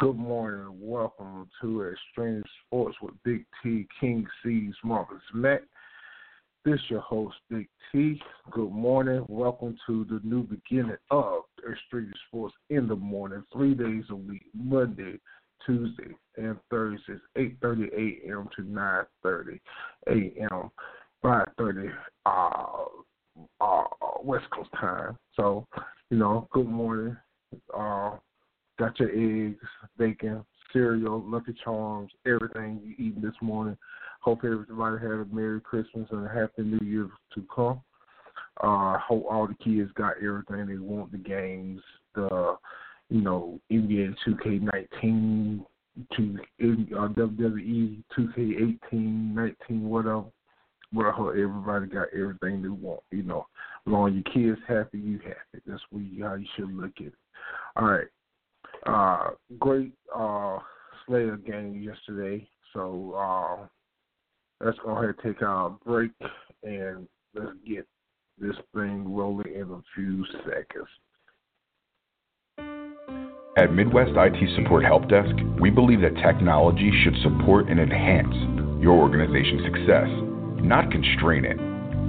Good morning. and Welcome to Extreme Sports with Big T, King Cees Marvelous Matt. This your host, Big T. Good morning. Welcome to the new beginning of Extreme Sports in the morning, three days a week, Monday, Tuesday, and Thursdays, 8.30 a.m. to 9.30 a.m., 5.30 uh, uh, West Coast time. So, you know, good morning. Uh, got your eggs, bacon, cereal, Lucky Charms, everything you eating this morning. Hope everybody had a Merry Christmas and a Happy New Year to come. Uh, hope all the kids got everything they want, the games, the, you know, NBA 2K19, to uh, WWE 2K18, 19, whatever. Well, hope everybody got everything they want. You know, as long as your kids happy, you happy. That's what you, how you should look at it. All right. Uh, great uh, Slayer game yesterday. So uh, let's go ahead and take our break and let's get this thing rolling in a few seconds. At Midwest IT Support Help Desk, we believe that technology should support and enhance your organization's success, not constrain it.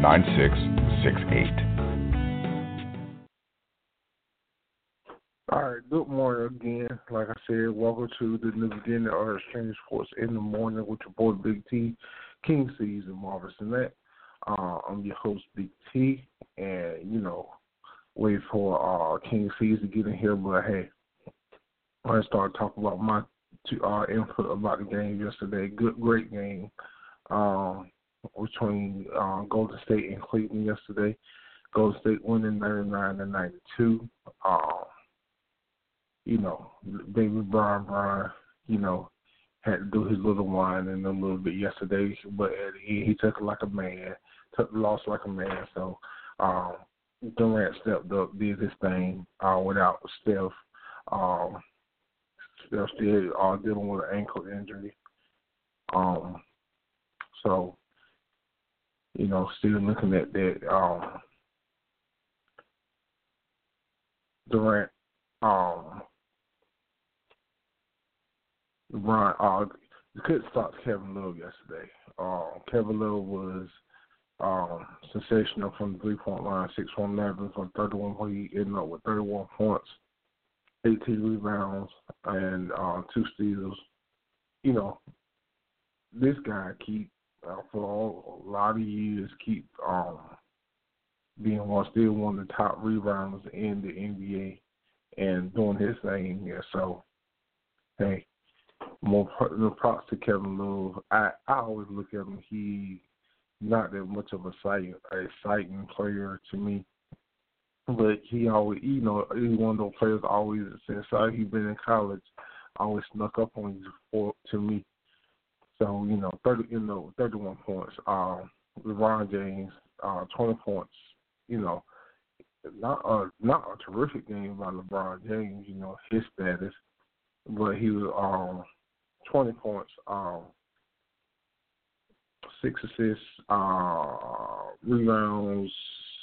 9668. All right, good morning again. Like I said, welcome to the new beginning of Extreme Sports in the morning with your boy Big T, King and Marvis and that. Uh, I'm your host Big T, and you know wait for uh, King Cees to get in here, but hey, I'm to start talking about my uh, input about the game yesterday. Good, great game um, between uh, Golden State and Cleveland yesterday. Golden State winning 99 to 92. Um, you know, David Bron Bron, you know, had to do his little whining a little bit yesterday, but he, he took it like a man, took the loss like a man. So um, Durant stepped up, did his thing uh, without Steph. Um, Steph still uh, dealing with an ankle injury. Um, so, you know, still looking at that. Um, Durant, um, LeBron, uh, you couldn't stop Kevin Love yesterday. Uh, Kevin Love was um, sensational from the three point line, six from eleven from thirty one where he ended up with thirty one points, eighteen rebounds and uh, two steals. You know, this guy keep uh, for a lot of years keep um, being one still one of the top rebounders in the NBA and doing his thing here. So, hey, more props to Kevin Love. I I always look at him. He not that much of a sight, exciting player to me. But he always, you know, he's one of those players always since uh, he's been in college, always snuck up on you for to me. So you know, thirty, you know, thirty-one points. Um, LeBron James, uh, twenty points. You know, not a not a terrific game by LeBron James. You know his status, but he was um twenty points. Um, six assists, uh, rebounds,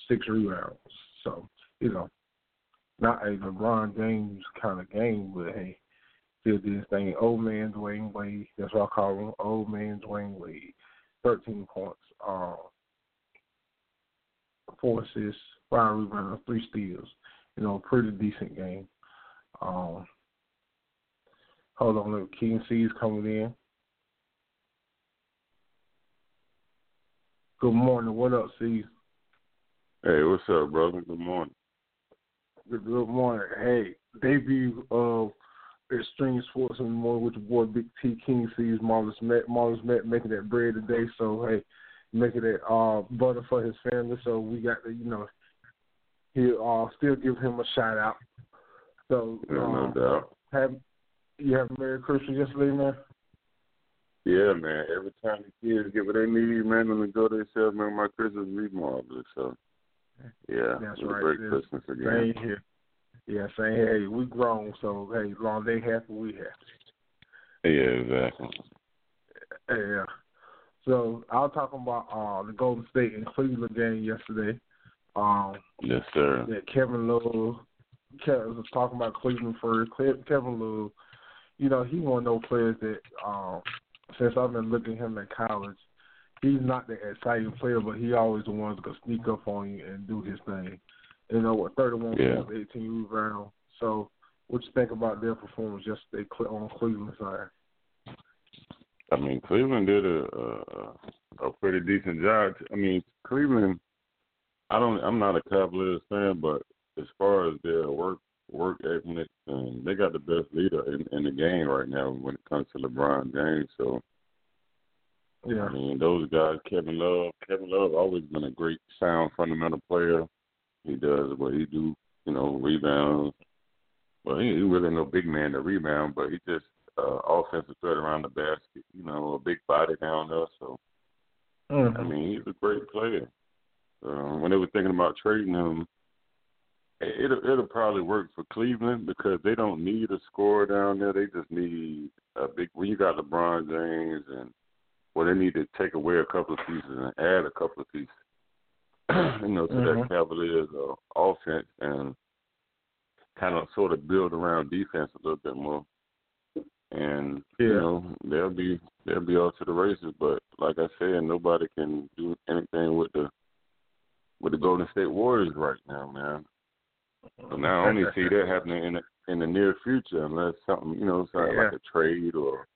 six rebounds. So you know, not a LeBron James kind of game, but hey, still did his thing. Old man Dwyane Wade. That's what I call him. Old man Dwyane Wade. Thirteen points. Uh, four assists, five rebounds, three steals. You know, pretty decent game. Um, hold on, look, King C is coming in. Good morning. What up, C? Hey, what's up, brother? Good morning. Good, good morning. Hey, debut of Extreme Sports and more with your boy Big T King Cees Marvelous Matt. Marvelous Matt making that bread today. So hey, making that uh, butter for his family. So we got to, you know, he uh, still give him a shout out. So no, um, no doubt. Have you have a Merry Christmas yesterday, man? Yeah, man. Every time the kids get what they need, man, and they go to themselves, man, my Christmas be marvelous. So yeah, That's right. a great It is. Christmas again. Same here. Yeah, here. Hey, we grown, so hey, as long as they happy, we happy. Yeah, exactly. Yeah. So I was talking about uh the Golden State and Cleveland game yesterday. Um, Yes, sir. that Kevin Love, Kevin was talking about Cleveland first. Kevin Love, you know, he one of those players that um, since I've been looking at him in college, he's not the exciting player, but he always the one that's gonna sneak up on you and do his thing. You know what, thirty one Yeah. points, eighteen rebounds. So, what you think about their performance yesterday on Cleveland side? I mean, Cleveland did a, a a pretty decent job. I mean, Cleveland. I don't. I'm not a Cavaliers fan, but as far as their work work ethic, and they got the best leader in, in the game right now when it comes to LeBron James. So Yeah, I mean, those guys, Kevin Love. Kevin Love always been a great sound fundamental player. He does what he do, you know, rebounds. Well, he, he really no big man to rebound, but he just uh, offensive threat around the basket. You know, a big body down there. So Mhm. I mean, he's a great player. Um, when they were thinking about trading him, it- it'll it'll probably work for Cleveland because they don't need a scorer down there. They just need a big. When you got LeBron James and well, they need to take away a couple of pieces and add a couple of pieces, you know, to Mhm. that Cavaliers uh, offense and kind of sort of build around defense a little bit more. And you know they'll be they'll be off to the races, but like I said, nobody can do anything with the with the Golden State Warriors right now, man. So now I only see that happening in the in the near future, unless something you know, something Yeah. like a trade or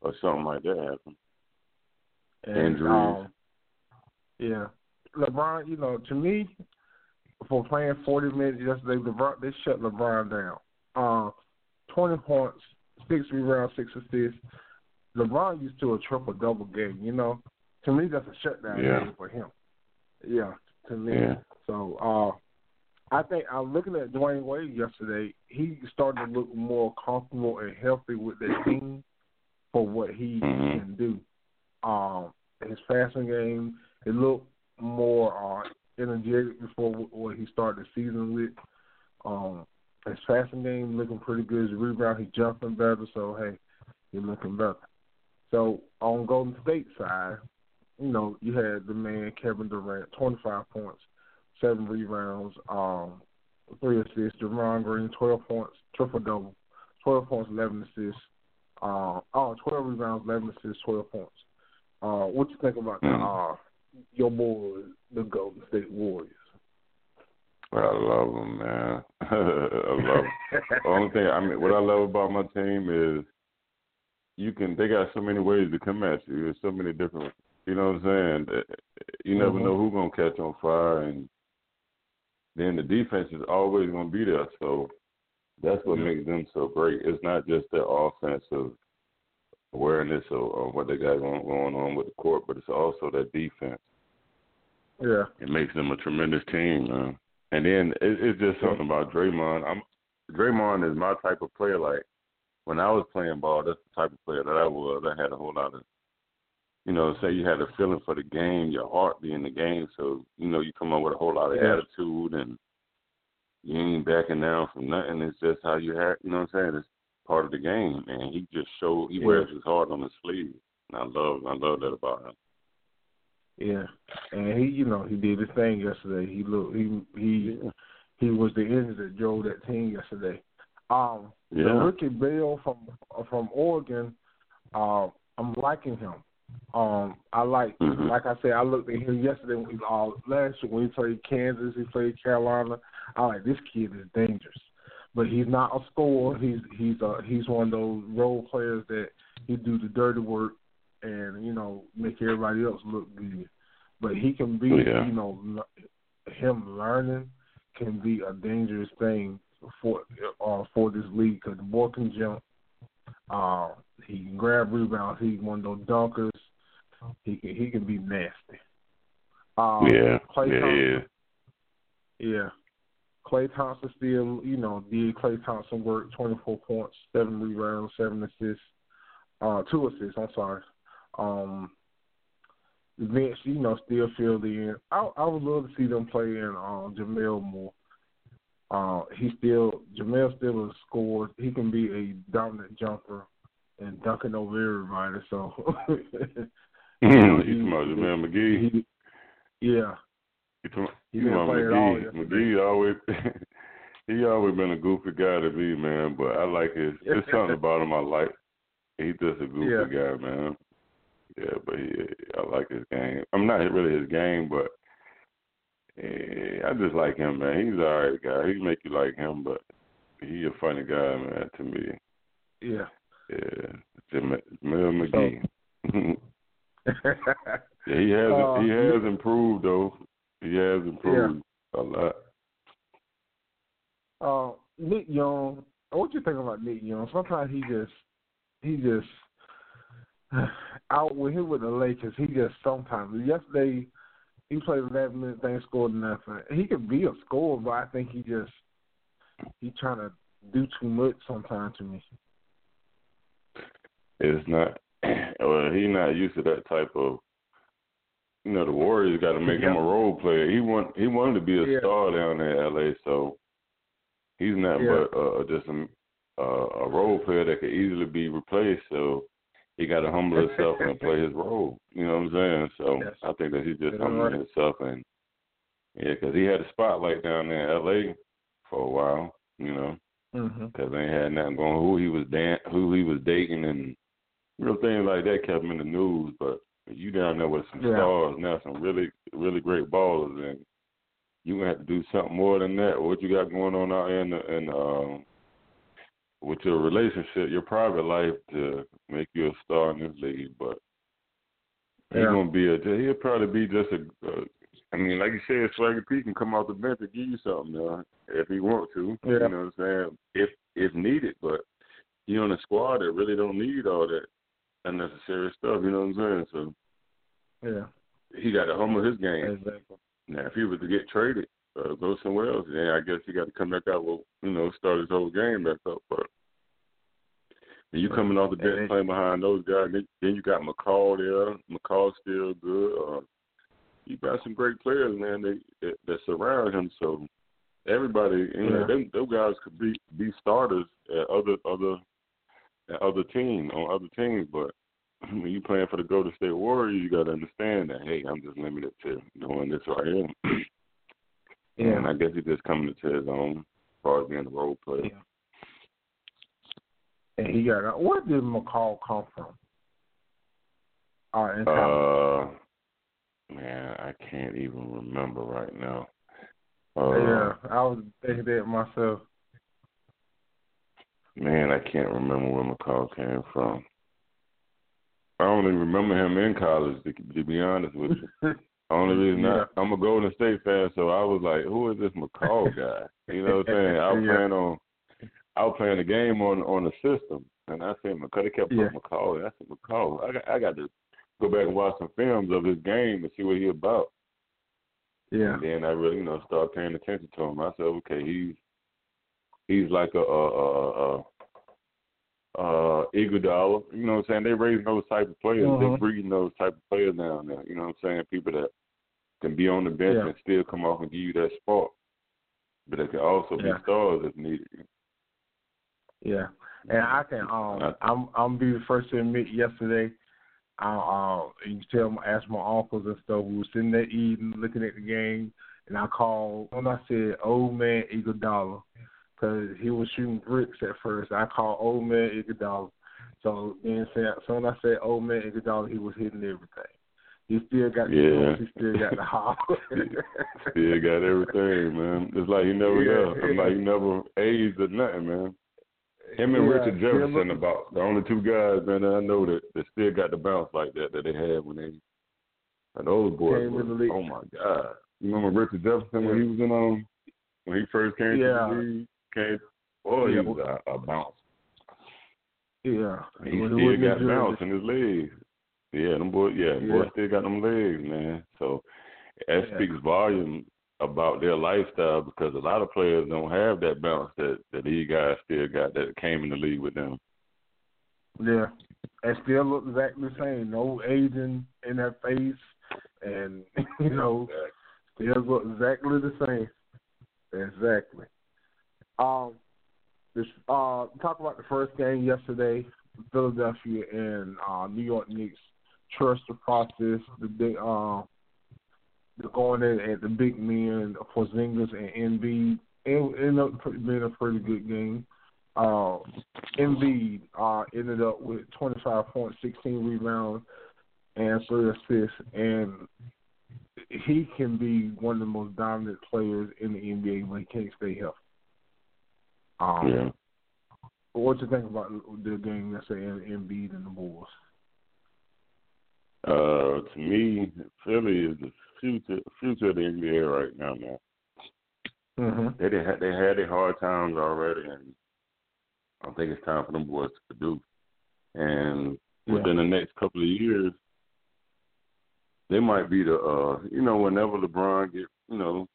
or something like that happens. And, Injuries. Um, yeah, LeBron. You know, to me, for playing forty minutes yesterday, LeBron they shut LeBron down. Uh, twenty points, six rebounds, six assists. LeBron used to a triple double game. You know, to me that's a shutdown Yeah. game for him. Yeah, to me. Yeah. So uh, I think I'm looking at Dwyane Wade yesterday. He started to look more comfortable and healthy with the team for what he Mhm. can do. Um, his passing game, it looked more uh, energetic before what he started the season with. Um, his passing game looking pretty good. His rebound, he jumping better. So hey, he's looking better. So on Golden State side, you know, you had the man Kevin Durant, 25 points, seven rebounds, um, three assists. Javon Green, 12 points, triple double, 12 points, 11 assists. Uh, oh, 12 rebounds, 11 assists, 12 points. Uh, what you think about the, Mm. uh, your boys, the Golden State Warriors? I love them, man. I love 'em. The only thing I mean, what I love about my team is you can. They got so many ways to come at you. There's so many different. You know what I'm saying? You never Mhm. know who's gonna catch on fire, and then the defense is always gonna be there. So that's what Yeah. makes them so great. It's not just their offensive awareness or, or what they got going, going on with the court, but it's also their defense. yeah. It makes them a tremendous team, man. And then it, it's just something about Draymond. I'm Draymond is my type of player. Like when I was playing ball, that's the type of player that I was. I had a whole lot of, you know, say you had a feeling for the game, your heart being the game. So you know, you come up with a whole lot of attitude and you ain't backing down from nothing. It's just how you have, you know what I'm saying? It's part of the game, and he just showed he Yeah. wears his heart on his sleeve. And I love, I love that about him. Yeah, and he, you know, he did his thing yesterday. He looked, he he he was the engine that drove that team yesterday. Um, yeah. the rookie Bell from from Oregon, um, I'm liking him. Um, I like, mm-hmm. like I said, I looked at him yesterday when he, uh, last year when he played Kansas, he played Carolina. I like this kid is dangerous, but he's not a scorer. He's he's uh he's one of those role players that he do the dirty work and you know make everybody else look good. But he can be, yeah. you know, him learning can be a dangerous thing for uh, for this league because the boy can jump. Uh, he can grab rebounds. He's one of those dunkers. He can he can be nasty. Um, yeah, Klay yeah, Thompson, yeah. yeah. Klay Thompson still, you know, did Klay Thompson work? Twenty four points, seven rebounds, seven assists, uh, two assists. I'm sorry. Um, Vince, you know, still filled in. I I would love to see them play in uh, Jamel more. Uh, he still Jamel still a scorer. He can be a dominant jumper and dunking over everybody. So you know, he, talking Jamel McGee? He, yeah. You talking, he you didn't McGee? McGee always he always been a goofy guy to me, man. But I like his. There's something about him I like. He's just a goofy yeah. guy, man. Yeah, but he, I like his game. I'm not really his game, but yeah, I just like him, man. He's a all right guy. He make you like him, but he a funny guy, man. To me. Yeah. Yeah, Jamel McGee. So, yeah, he has uh, he has improved though. He has improved yeah. a lot. Uh, Nick Young. What you think about Nick Young? Sometimes he just he just out with him with the Lakers. He just sometimes yesterday he played eleven minutes, they scored nothing. He could be a scorer, but I think he just he trying to do too much sometimes to me. It's not. Well, he's not used to that type of. You know, the Warriors got to make yeah. him a role player. He want he wanted to be a yeah. star down there in L.A. So he's not yeah. but uh, just a, uh, a role player that could easily be replaced. So he got to humble himself and play his role. You know what I'm saying? So yes. I think that he's just humbling right. himself and yeah, because he had a spotlight down there in L.A. for a while. You know, mm-hmm. because they had nothing going. Who he was dan- who he was dating, and real things like that kept him in the news. But you down there with some Yeah. stars now, some really really great ballers, and you gonna have to do something more than that. What you got going on out in the, in um with your relationship, your private life to make you a star in this league, but he's Yeah. gonna be a he'll probably be just a. Uh, I mean, like you said, Swaggy P can come off the bench and give you something uh, if he want to. Yeah. You know what I'm saying? If if needed, but you on a squad that really don't need all that unnecessary stuff. You know what I'm saying? So Yeah. he got to humble his game. Exactly. Now, if he was to get traded, uh, go somewhere else, then I guess he got to come back out with, you know, start his whole game back up. But when you coming off the bench And- playing behind those guys, then, then you got McCaw there. McCaw's still good. Uh, you got some great players, man, that, that, that surround him. So everybody, you know, them, those guys could be be starters at other other other team on other teams, but when you playing for the Golden State Warriors, you got to understand that hey, I'm just limited to doing this right here. Yeah. And I guess he's just coming to his own as far as being a role player. Yeah. And he got where did McCaw come from? Uh. Uh, man, I can't even remember right now. Uh, yeah, I was thinking that myself. Man, I can't remember where McCaw came from. I only remember him in college, to, to be honest with you. Only reason Yeah. I, I'm a Golden State fan, so I was like, "Who is this McCaw guy?" You know what I'm saying? I was Yeah. playing on, I was playing the game on on the system, and I said McCaw. They kept putting Yeah. McCaw. And I said McCaw. I got I got to go back and watch some films of his game and see what he about. Yeah. And then I really, you know, started paying attention to him. I said, okay, he's he's like a a a, a, uh Iguodala. You know what I'm saying? They raising those type of players. Mhm. They're breeding those type of players down there. You know what I'm saying? People that can be on the bench Yeah. and still come off and give you that spark. But they can also be stars if needed. Yeah. And I can um I- I'm I'm be the first to admit yesterday I uh, you can tell, ask my uncles and stuff. We were sitting there eating, looking at the game, and I called when I said "Old Man Iguodala" because he was shooting bricks at first. I called "Old Man Iguodala." So then, so when I said "Old Man Iguodala," he was hitting everything. He still got the yeah. he still got the hop. still got everything, man. It's like he never Yeah, left. It's like he never aged or nothing, man. Him and Yeah, Richard Jefferson look- about the only two guys, man, that I know that, that still got the bounce like that that they had when they and those boys Came were, in the league. oh my God. You remember Richard Jefferson when he was in um when he first came Yeah. to the league? Came boy, oh, Yeah. he was a, a bounce. Yeah, He When still was got Jersey. bounce in his legs. Yeah, them boys yeah, them boys still got them legs, man. So that Yeah. speaks volume about their lifestyle because a lot of players don't have that bounce that, that these guys still got that came in the league with them. Yeah, and still look exactly the same. No aging in their face, and you know, still look exactly the same. Exactly. Um, this uh, talk about the first game yesterday, Philadelphia and uh, New York Knicks. Trust the process. The big, uh, the going in at the big men Porzingis and Embiid. It ended up being a pretty good game. Uh, Embiid uh, ended up with 25 points, 16 rebounds, and three assists, and he can be one of the most dominant players in the NBA when he can't stay healthy. Um, Yeah. What you think about the game yesterday, Embiid and the Bulls? Uh, to me, Philly is the future future of the NBA right now, man. Mm-hmm. They did ha- they had their hard times already, and I think it's time for them boys to produce. And within the next couple of years, they might be the uh, you know, whenever LeBron get you know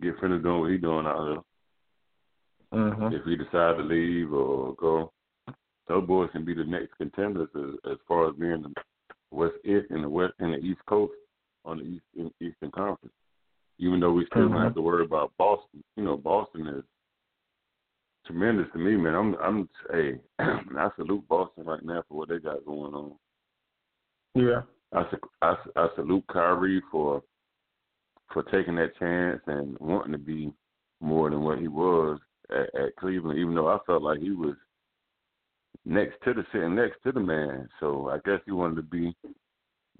get finished doing what he doing out here, Mm-hmm. if he decide to leave or go, those boys can be the next contenders as, as far as being the West East in the West in the East Coast on the East in Eastern Conference. Even though we still Mhm. don't have to worry about Boston, you know, Boston is tremendous to me, man. I'm I'm hey, I salute Boston right now for what they got going on. Yeah. I, I, I salute Kyrie for for taking that chance and wanting to be more than what he was at, at Cleveland, even though I felt like he was next to the sitting next to the man. So I guess he wanted to be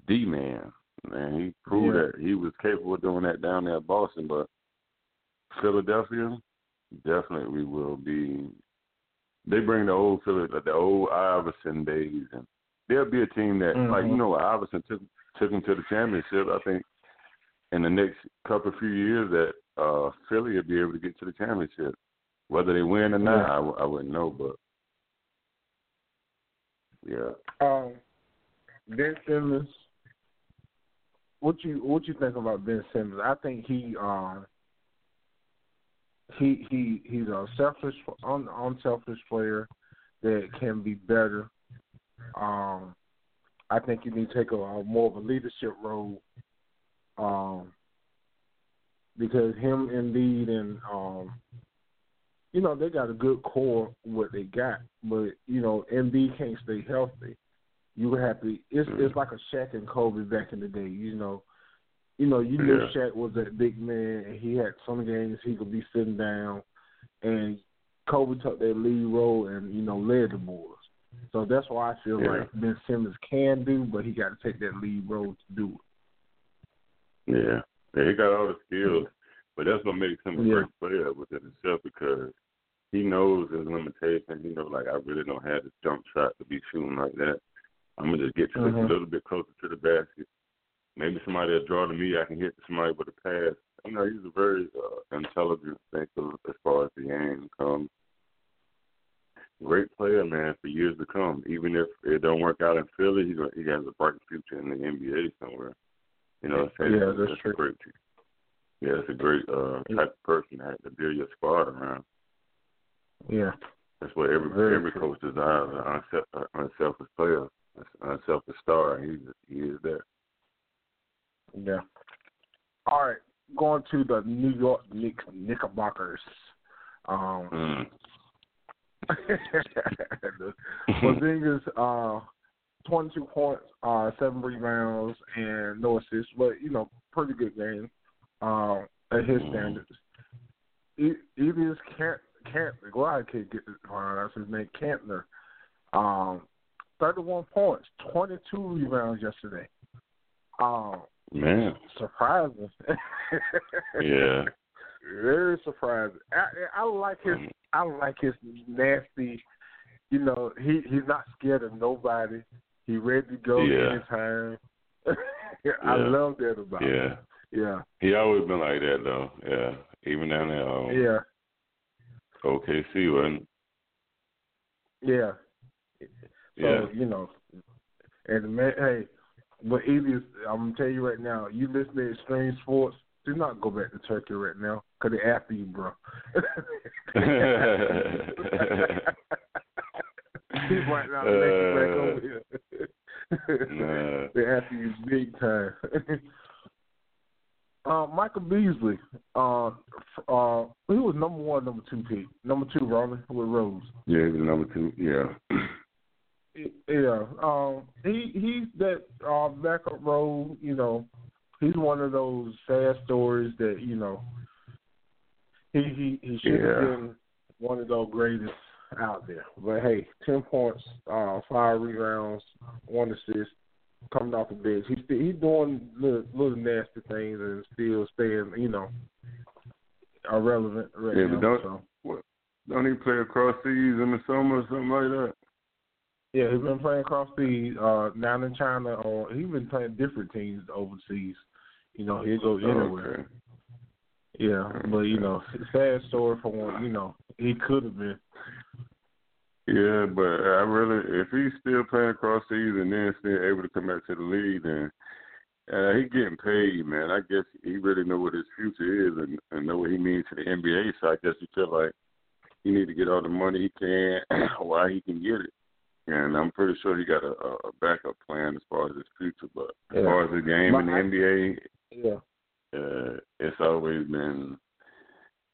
the man. And he proved Yeah. that he was capable of doing that down there at Boston, but Philadelphia definitely will be they bring the old Philly the old Iverson days and there'll be a team that like you Mhm. know Iverson took took them to the championship. I think in the next couple of few years that uh Philly will be able to get to the championship. Whether they win or not, Yeah. I, w- I wouldn't know, but yeah. Um, Ben Simmons. What you what you think about Ben Simmons? I think he um he he he's a selfish un, unselfish player that can be better. Um, I think you need to take a, a more of a leadership role. Um, because him Embiid and um you know, they got a good core what they got, but you know, Embiid can't stay healthy. You would have to it's it's mm. like a Shaq and Kobe back in the day, you know. You know, you knew Yeah. Shaq was that big man and he had some games he could be sitting down and Kobe took that lead role and, you know, led the boys. So that's why I feel Yeah. like Ben Simmons can do, but he got to take that lead role to do Yeah. Yeah, he got all the skills. But that's what makes him a Yeah. great player within himself because he knows his limitations. He knows like I really don't have this jump shot to be shooting like that. I'm gonna just get to this Mhm. a little bit closer to the basket. Maybe somebody will draw to me. I can hit somebody with a pass. You know, he's a very uh, intelligent thinker as far as the game comes. Great player, man, for years to come. Even if it don't work out in Philly, he's he has a bright future in the NBA somewhere. You know, so Yeah, it's, that's true. a great. Yeah, it's a great uh, type of person to to build your squad around. Yeah. That's what every Very every true. coach desires: an unse- an unselfish player, an unselfish star. He's he is there. Yeah. All right. Going to the New York Knicks Knickerbockers. Um Mm. the Porzingis uh 22 points, uh, seven rebounds, and no assists. But you know, pretty good game uh, at his mm. standards. It, it is can't can't go ahead can't get uh, that's his name Kanter. Um, 31 points, 22 rebounds yesterday. Um, Man, surprising. yeah, very surprising. I, I like his. Mm. I like his nasty. You know, he he's not scared of nobody. He ready to go yeah. anytime. I love that about yeah. him. Yeah. Yeah. He always been like that though. Yeah. Even down there. Um, yeah. OKC wasn't. Yeah. So yeah. you know, and man, hey, but is. I'm gonna tell you right now. You listen to Extreme Sports. Do not go back to Turkey right now, cause they're after you, bro. He might not make it back over here. nah. They're after you big time. uh, Michael Beasley, uh, uh, he was number one, number two pick, number two, Roman with Rose. Yeah, he was number two. Yeah. Yeah, um, he he's that uh, backup role. You know, he's one of those sad stories that you know he he he should have been one of those greatest out there. But hey, ten points, uh, five rebounds, one assist, coming off the bench. He's still, he's doing little, little nasty things and still staying, you know, irrelevant right yeah, now. But don't, so. what, don't he play across seas in the summer or something like that? Yeah, he's been playing across the uh down in China or he's been playing different teams overseas. You know, he goes anywhere. Okay. Yeah, but you know, sad story for one. You know, he could have been. Yeah, but I really, if he's still playing across seas and then still able to come back to the league, then uh, he getting paid, man. I guess he really know what his future is and, and know what he means to the NBA. So I guess he feel like he need to get all the money he can while he can get it and I'm pretty sure he got a, a backup plan as far as his future. But as yeah. far as the game My, in the NBA, yeah, uh, it's always been.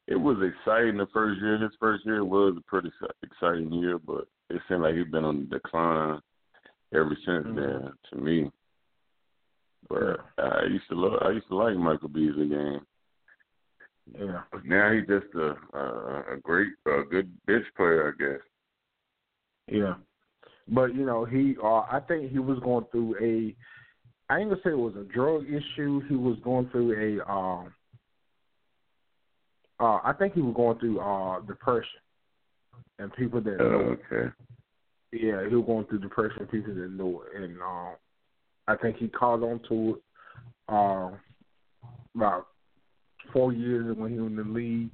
It was exciting the first year. His first year was a pretty exciting year, but it seemed like he's been on the decline ever since mm-hmm. then. To me, but. I used to love. I used to like Michael Beasley game. Yeah. But now he's just a a, a great, a good bitch player, I guess. Yeah. But you know, he uh I think he was going through a I ain't gonna say it was a drug issue. He was going through a um uh I think he was going through uh depression. And people that know okay. Yeah, he was going through depression, people that know it. And um I think he caught on to it uh about four years when he was in the league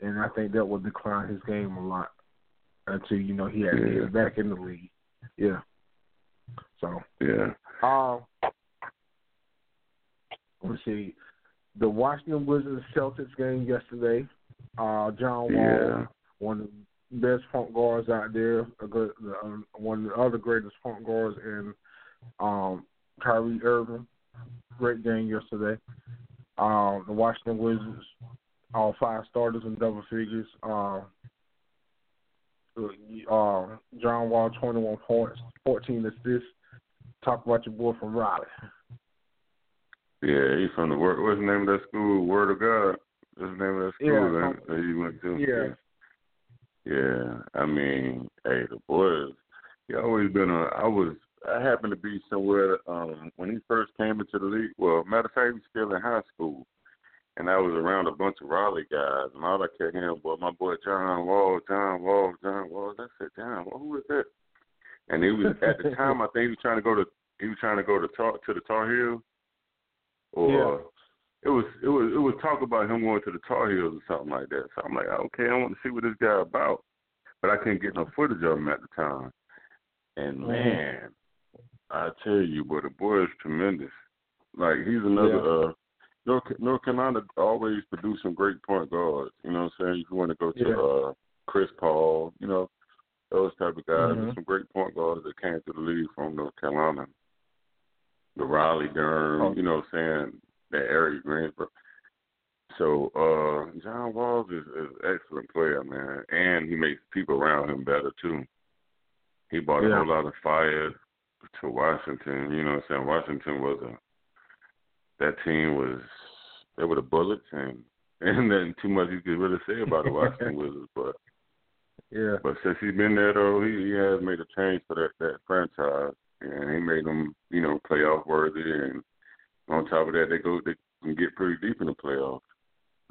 and I think that would decline his game a lot until, you know, he had to get back in the league. Yeah. So yeah. Um, let's see. The Washington Wizards Celtics game yesterday. Uh, John Wall, yeah. one of the best point guards out there, a good, um, one of the other greatest point guards, and um, Kyrie Irving. Great game yesterday. Um, the Washington Wizards, all five starters in double figures. Uh, uh, John Wall, 21 points, 14 assists. Talk about your boy from Raleigh. Yeah, he's from the word. What's the name of that school? Word of God. What's the name of that school yeah, that, that he went to? Yeah. Yeah, I mean, hey, the boys. He always been a. I was. I happened to be somewhere um when he first came into the league. Well, matter of fact, he was still in high school, and I was around a bunch of Raleigh guys, and all I kept hearing was my boy John Wall, John Wall, John Wall. I said, John Wall, who is that? And he was at the time I think he was trying to go to he was trying to go to tar, to the Tar Heels, or yeah. it was it was it was talk about him going to the Tar Heels or something like that. So I'm like, okay, I want to see what this guy about, but I couldn't get no footage of him at the time. And Mm-hmm. man, I tell you, but the boy is tremendous. Like he's another. Yeah. uh North, North Carolina always produce some great point guards. You know what I'm saying? If you want to go to Yeah. uh Chris Paul, you know, those type of guys. Mhm. There's some great point guards that came to the league from North Carolina. The Raleigh Durham, Oh. you know what I'm saying, that area Greensboro. So uh John Walls is, is an excellent player, man. And he makes people around him better too. He brought a whole lot of fire to Washington. You know what I'm saying? Washington was a that team was they were the Bullets and and then too much you could really say about the Washington Wizards, but yeah. But since he's been there though, he, he has made a change for that that franchise, and he made them you know playoff worthy, and on top of that they go they can get pretty deep in the playoffs.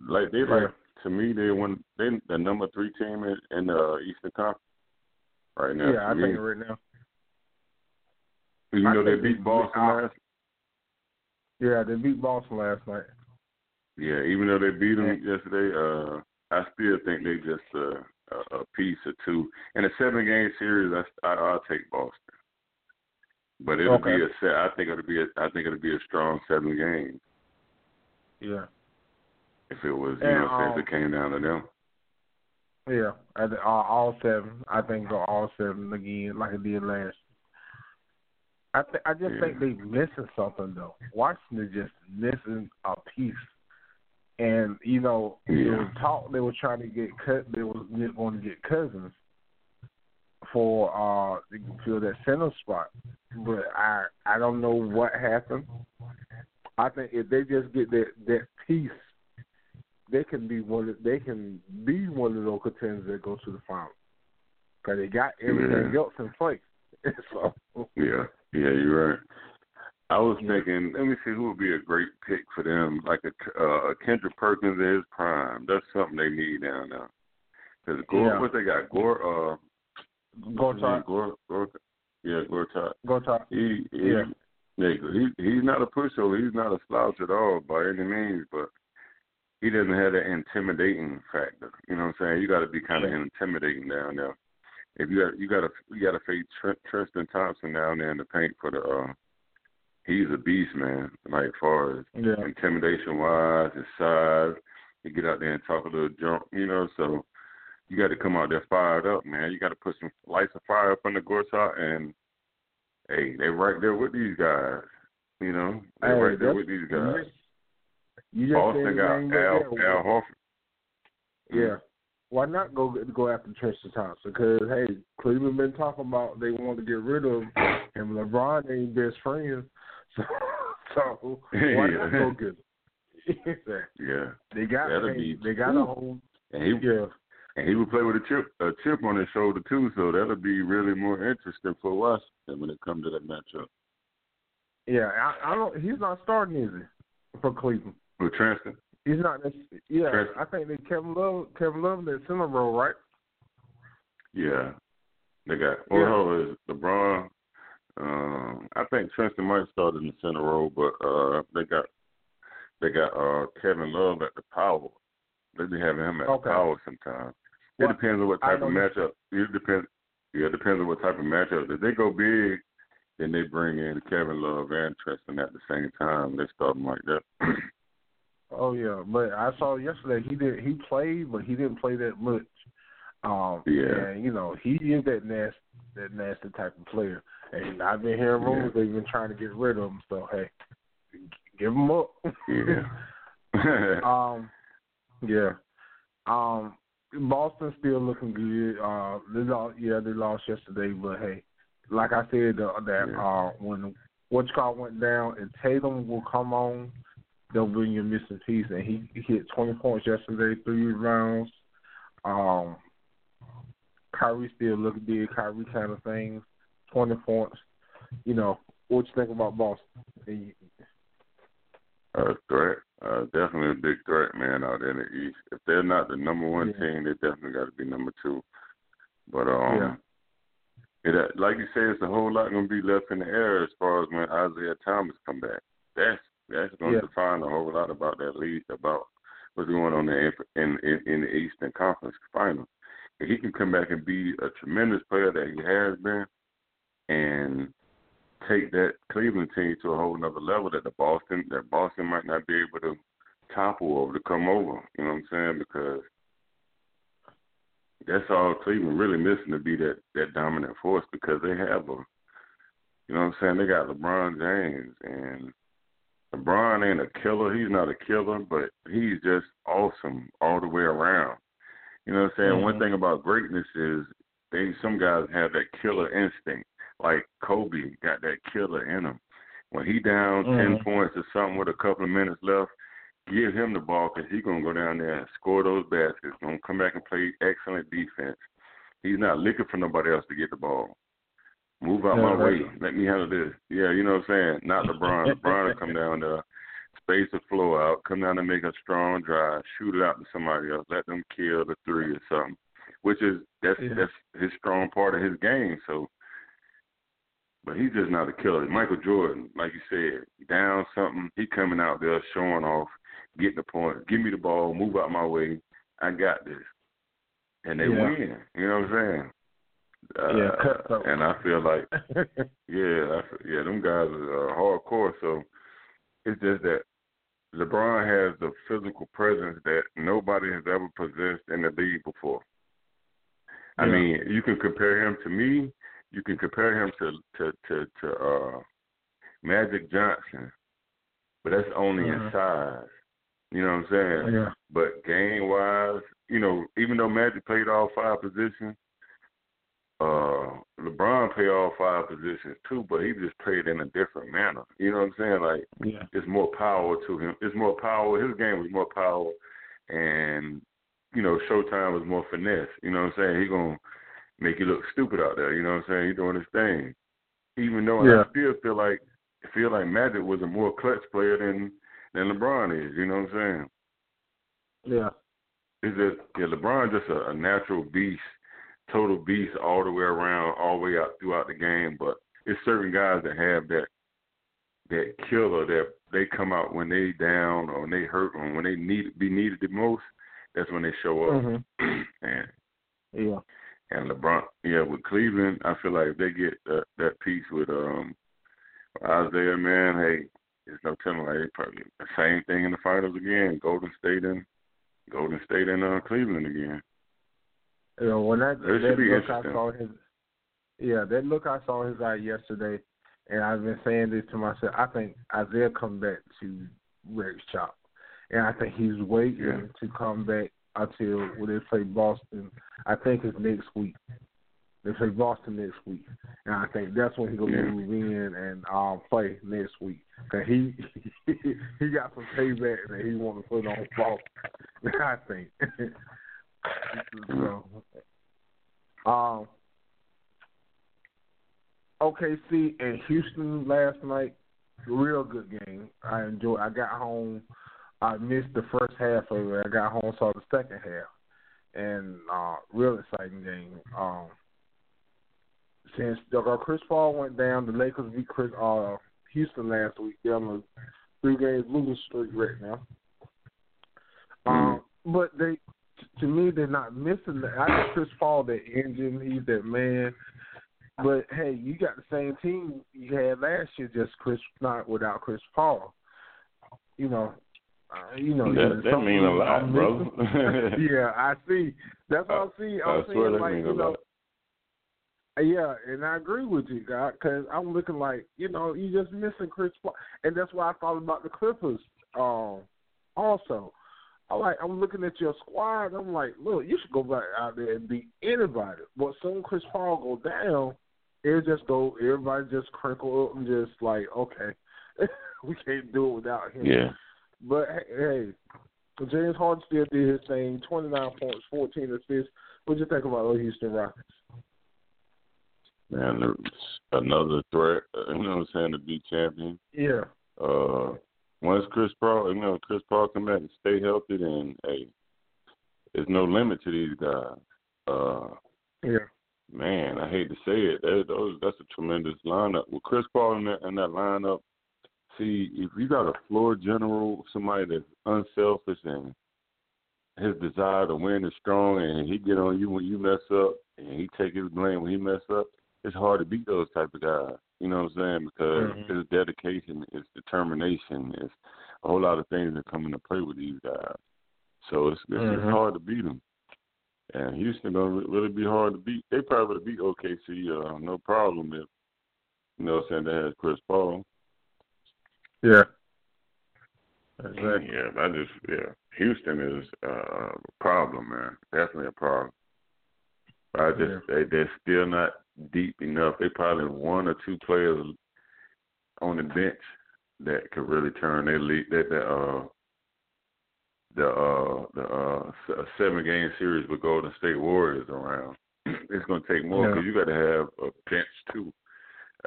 Like they like to me they won they the number three team in, in the Eastern Conference right now. Yeah, I me. think right now. You know they beat Boston last. Yeah, they beat Boston last night. Yeah, even though they beat them yesterday, uh, I still think they just uh, a, a piece or two. In a seven game series, I, I I'll take Boston, but it'll okay. be a set. I think it'll be a, I think it'll be a strong seven games. Yeah. If it was, you and, know, um, if it came down to them. Yeah, I all, all seven. I think go all seven again, like it did last. I th- I just Yeah. think they missing something though. Washington is just missing a piece. And you know, it Yeah. was talk they were trying to get cut. They was going to get Cousins for uh to fill that center spot, but I I don't know what happened. I think if they just get that that piece, they can be one. Of, they can be one of those contenders that go to the final because they got everything Yeah. else in place. so Yeah, yeah, you're right. I was Yeah. thinking, let me see who would be a great pick for them, like a, uh, a Kendrick Perkins in his prime. That's something they need down there. Because Gore, Yeah. what they got? Gore, uh, go what's his name? top, Gore, Gore, yeah, Gortat. go top. He, he, Yeah. yeah, he, he's not a pushover. He's not a slouch at all by any means, but he doesn't have that intimidating factor. You know what I'm saying? You got to be kind of Yeah. intimidating down there. If you got you got to you got to face Tr- Tristan Thompson down there in the paint for the. uh He's a beast, man. Like far as Yeah, intimidation wise, his size, he get out there and talk a little junk, you know. So you got to come out there fired up, man. You got to put some lights of fire up on the Gortat, and hey, they right there with these guys. You know, they Hey, right there with these guys. You just Boston said got Al. Al Horford. Mm-hmm. Yeah. Why not go go after Tristan Thompson? Because hey, Cleveland been talking about they want to get rid of him, and LeBron ain't best friends. So, so why not Yeah. go get him? Yeah, they got be- they got a whole yeah and he would play with a chip a chip on his shoulder too. So that'll be really more interesting for Washington when it comes to that matchup. yeah. I, I don't. He's not starting, is he? For Cleveland, With Tristan. he's not. Yeah, Chris- I think they Kevin Love Kevin Love in center role, right? Yeah. They got Yeah. Orho is LeBron. Um, I think Tristan might start in the center role, but uh, they got they got uh, Kevin Love at the power. They be having him at Okay. the power sometimes. It depends on what type of matchup. It depends. Yeah, it depends on what type of matchup. If they go big, then they bring in Kevin Love and Tristan at the same time. They start them like that. Oh yeah, but I saw yesterday he did he played, but he didn't play that much. Um, Yeah. and you know he is that nasty that nasty type of player, and I've been hearing rumors they've been trying to get rid of him. So hey, give him up. yeah. um, yeah. Um, Boston still looking good. Uh, they lost, yeah, they lost yesterday, but hey, like I said, uh, that Yeah. uh, when what's called went down and Tatum will come on, they'll bring you a missing piece, and he, he hit 20 points yesterday, three rounds. Um, Kyrie still looking good, Kyrie kind of things, 20 points. You know, what you think about Boston? You- a threat, uh, definitely a big threat, man, out there in the East. If they're not the number one Yeah. team, they definitely got to be number two. But um, it uh, like you say, it's a whole lot going to be left in the air as far as when Isaiah Thomas come back. That's that's going to Yeah. define a whole lot about that league, about what's going on there in in, in the Eastern Conference Final. If he can come back and be a tremendous player that he has been, and take that Cleveland team to a whole nother level that the Boston that Boston might not be able to topple over to come over. You know what I'm saying? Because that's all Cleveland really missing to be that that dominant force because they have a you know what I'm saying, they got LeBron James and LeBron ain't a killer, he's not a killer, but he's just awesome all the way around. You know what I'm saying? One Mhm. thing about greatness is they some guys have that killer instinct. Like Kobe got that killer in him. When he down mm-hmm. ten points or something with a couple of minutes left, give him the ball because he's gonna go down there and score those baskets. Gonna come back and play excellent defense. He's not looking for nobody else to get the ball. Move out yeah, my right. way. Let me handle this. Yeah, you know what I'm saying. Not LeBron. LeBron will come down there, space the flow out, come down and make a strong drive, shoot it out to somebody else, let them kill the three or something. Which is that's yeah. that's his strong part of his game. So but he's just not a killer. Michael Jordan, like you said, down something, he coming out there showing off, getting the point, give me the ball, move out my way, I got this, and they yeah. win. You know what I'm saying? Uh, yeah, and I feel like, yeah, I, yeah, them guys are uh, hardcore. So it's just that LeBron has the physical presence that nobody has ever possessed in the league before. I yeah. mean, you can compare him to me you can compare him to to to, to uh Magic Johnson, but that's only uh-huh. in size. You know what I'm saying? Yeah. But game wise, you know, even though Magic played all five positions, uh LeBron played all five positions too, but he just played in a different manner. You know what I'm saying? Like yeah. it's more power to him. It's more power. His game was more power, and you know, Showtime was more finesse. You know what I'm saying? He gonna make you look stupid out there. You know what I'm saying? He's doing his thing. Even though yeah. I still feel like feel like Magic was a more clutch player than than LeBron is. You know what I'm saying? Yeah. Is just yeah, LeBron just a, a natural beast, total beast all the way around, all the way out throughout the game. But it's certain guys that have that that killer that they come out when they down or when they hurt or when they need be needed the most. That's when they show up. Mm-hmm. and yeah. And LeBron, yeah, with Cleveland, I feel like if they get that, that piece with um Isaiah, man, hey, there's no telling. Like they probably the same thing in the finals again. Golden State and Golden State and uh, Cleveland again. You know, when that, that, that be look I saw his, yeah, that look I saw his eye yesterday, and I've been saying this to myself. I think Isaiah come back to Rex Chop, and I think he's waiting yeah. to come back until when they play Boston. I think it's next week. They play Boston next week, and I think that's when he's gonna yeah. move in and um play next week. Cause he he got some payback that he want to put on Boston. I think. so, um, OKC and Houston last night, real good game. I enjoyed. I got home. I missed the first half of it. I got home saw the second half, and uh, real exciting game. Um, since uh, Chris Paul went down, the Lakers beat Chris uh, Houston last week. They're on a three games losing streak right now. Um, but they, to me, they're not missing. The, I think Chris Paul that engine. He's that man. But hey, you got the same team you had last year, just Chris not without Chris Paul. You know, uh, you know that, that mean a lot, bro. yeah, I see. That's what I see. I'm I swear that like mean you a lot. Yeah, and I agree with you, God, because I'm looking like you know you just missing Chris Paul, and that's why I thought about the Clippers. Um, also, I like I'm looking at your squad. I'm like, look, you should go back out there and beat anybody. But soon Chris Paul go down, it just go. Everybody just crinkle up and just like, okay, we can't do it without him. Yeah. But hey, James Harden still did his thing. Twenty nine points, fourteen assists. What you think about the Houston Rockets? Man, another threat. Uh, you know what I'm saying to be champion. Yeah. Uh, once Chris Paul, you know, Chris Paul come back and stay healthy, then hey, there's no limit to these guys. Uh, yeah. Man, I hate to say it. That, those, that's a tremendous lineup. With Chris Paul in that, in that lineup, see, if you got a floor general, somebody that's unselfish and his desire to win is strong, and he get on you when you mess up, and he take his blame when he mess up, it's hard to beat those type of guys. You know what I'm saying? Because mm-hmm. it's dedication, his determination, it's a whole lot of things that come into play with these guys. So it's it's, mm-hmm. it's hard to beat them. And Houston gonna really be hard to beat. They probably would beat OKC, uh, no problem if you know what I'm saying they had Chris Paul. Yeah. Exactly. Yeah, I just yeah. Houston is uh, a problem, man. Definitely a problem. I just yeah. they they're still not deep enough. They probably one or two players on the bench that could really turn their lead that the uh the uh the uh seven game series with Golden State Warriors around. it's going to take more because yeah. you got to have a bench too,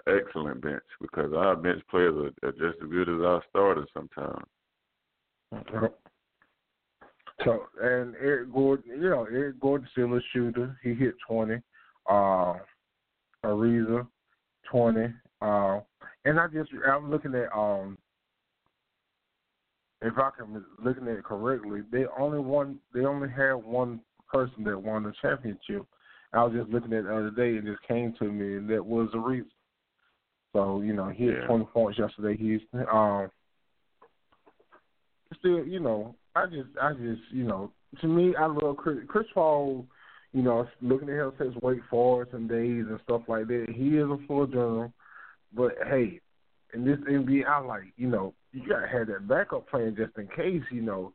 excellent bench because our bench players are, are just as good as our starters sometimes. So and Eric Gordon, you know, Eric Gordon still a shooter. He hit twenty. Uh, Ariza, twenty. Uh, and I just I'm looking at um if I can looking at it correctly, they only one they only had one person that won the championship. I was just looking at the other day and it just came to me and that was Ariza. So, you know, he had twenty points yesterday, Houston. Um still, you know, I just I just, you know, to me I love Chris Chris Paul you know, looking at him since Wake Forest and days and stuff like that. He is a full general, but hey, in this NBA, I like you know you gotta have that backup plan just in case you know